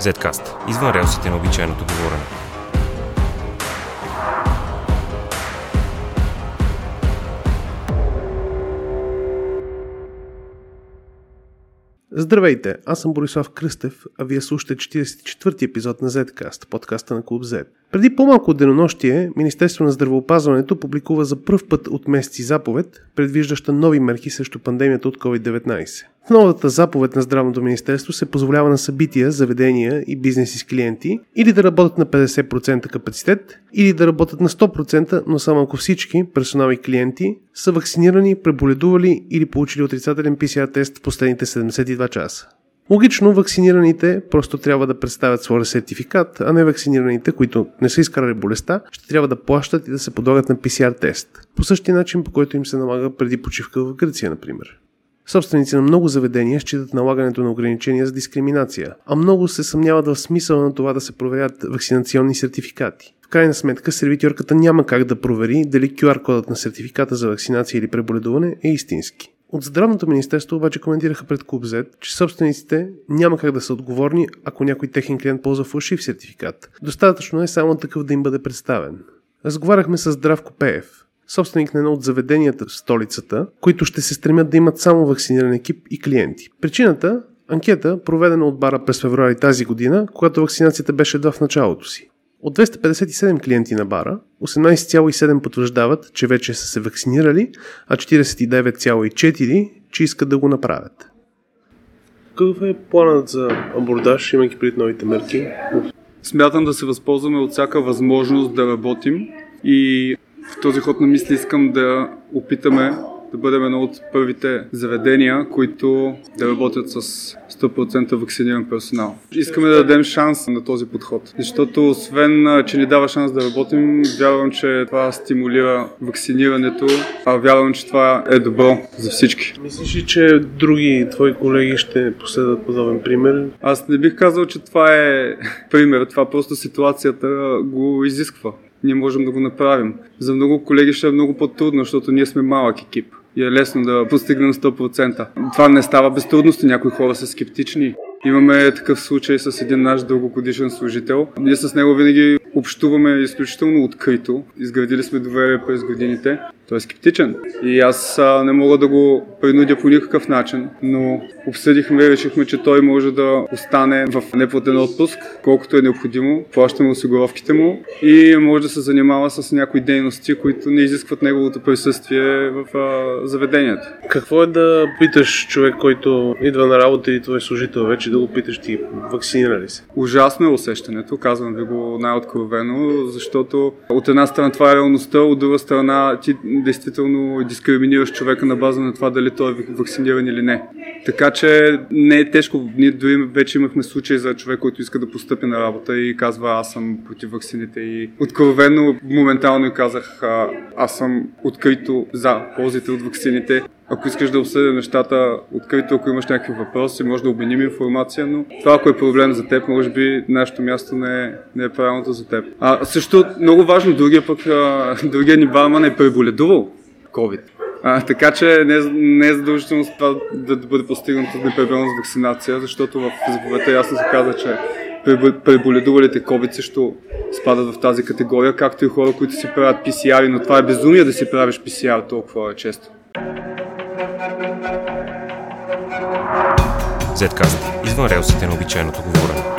Zcast. Извън релсите на обичайното говорене. Здравейте, аз съм Борислав Кръстев, а вие слушате 44-ти епизод на Zcast, подкаста на Клуб Z. Преди по-малко от денонощие, Министерство на здравеопазването публикува за пръв път от месеци заповед, предвиждаща нови мерки срещу пандемията от COVID-19. В новата заповед на Здравното министерство се позволява на събития, заведения и бизнеси с клиенти или да работят на 50% капацитет, или да работят на 100%, но само ако всички, персонал и клиенти, са вакцинирани, преболедували или получили отрицателен PCR тест в последните 72 часа. Логично, вакцинираните просто трябва да представят своя сертификат, а не вакцинираните, които не са изкарали болестта, ще трябва да плащат и да се подлагат на PCR тест. По същия начин, по който им се налага преди почивка в Гърция, например. Собственици на много заведения считат налагането на ограничения за дискриминация, а много се съмняват в смисъла на това да се проверят вакцинационни сертификати. В крайна сметка, сервитьорката няма как да провери дали QR-кодът на сертификата за вакцинация или преболедуване е истински. От Здравното министерство обаче коментираха пред Клуб Z, че собствениците няма как да са отговорни, ако някой техен клиент ползва фалшив сертификат. Достатъчно е само такъв да им бъде представен. Разговаряхме с Здравко Пеев, собственик на едно от заведенията в столицата, които ще се стремят да имат само вакциниран екип и клиенти. Причината анкета, проведена от бара през февруари тази година, когато вакцинацията беше едва в началото си. От 257 клиенти на бара, 18,7 потвърждават, че вече са се вакцинирали, а 49,4 че искат да го направят. Какъв е планът за абордаж, имайки пред новите мерки? Смятам да се възползваме от всяка възможност да работим и в този ход на мисли искам да опитаме да бъдем едно от първите заведения, които да работят с 100% вакциниран персонал. Искаме да дадем шанс на този подход, защото освен, че ни дава шанс да работим, вярвам, че това стимулира вакцинирането, а вярвам, че това е добро за всички. Мислиш ли, че други твои колеги ще последват подобен пример? Аз не бих казал, че това е пример, това просто ситуацията го изисква ние можем да го направим. За много колеги ще е много по-трудно, защото ние сме малък екип и е лесно да постигнем 100%. Това не става без трудности, някои хора са скептични. Имаме такъв случай с един наш дългогодишен служител. Ние с него винаги общуваме изключително открито. Изградили сме доверие през годините. Той е скептичен. И аз не мога да го принудя по никакъв начин, но обсъдихме и решихме, че той може да остане в неплатен отпуск, колкото е необходимо. Плащаме осигуровките му и може да се занимава с някои дейности, които не изискват неговото присъствие в а, заведението. Какво е да питаш човек, който идва на работа и твой служител вече да го питаш ти вакцинира ли се? Ужасно е усещането, казвам ви го най-откровено, защото от една страна това е реалността, от друга страна ти действително дискриминираш човека на база на това дали той е вакциниран или не. Така че не е тежко. Ние дори вече имахме случай за човек, който иска да постъпи на работа и казва аз съм против вакцините и откровенно моментално казах аз съм открито за ползите от вакцините. Ако искаш да обсъдя нещата открито, ако имаш някакви въпроси, може да обменим информация, но това, ако е проблем за теб, може би нашето място не е, не е правилното за теб. А също много важно, другия пък, а, другия ни барман е преболедувал COVID. А, така че не, не е задължително това да, да бъде постигнато непребелна с вакцинация, защото в заповедта ясно се казва, че преболедувалите COVID също спадат в тази категория, както и хора, които си правят PCR, но това е безумие да си правиш PCR толкова често. Zcast. Извън релсите на обичайното говорене.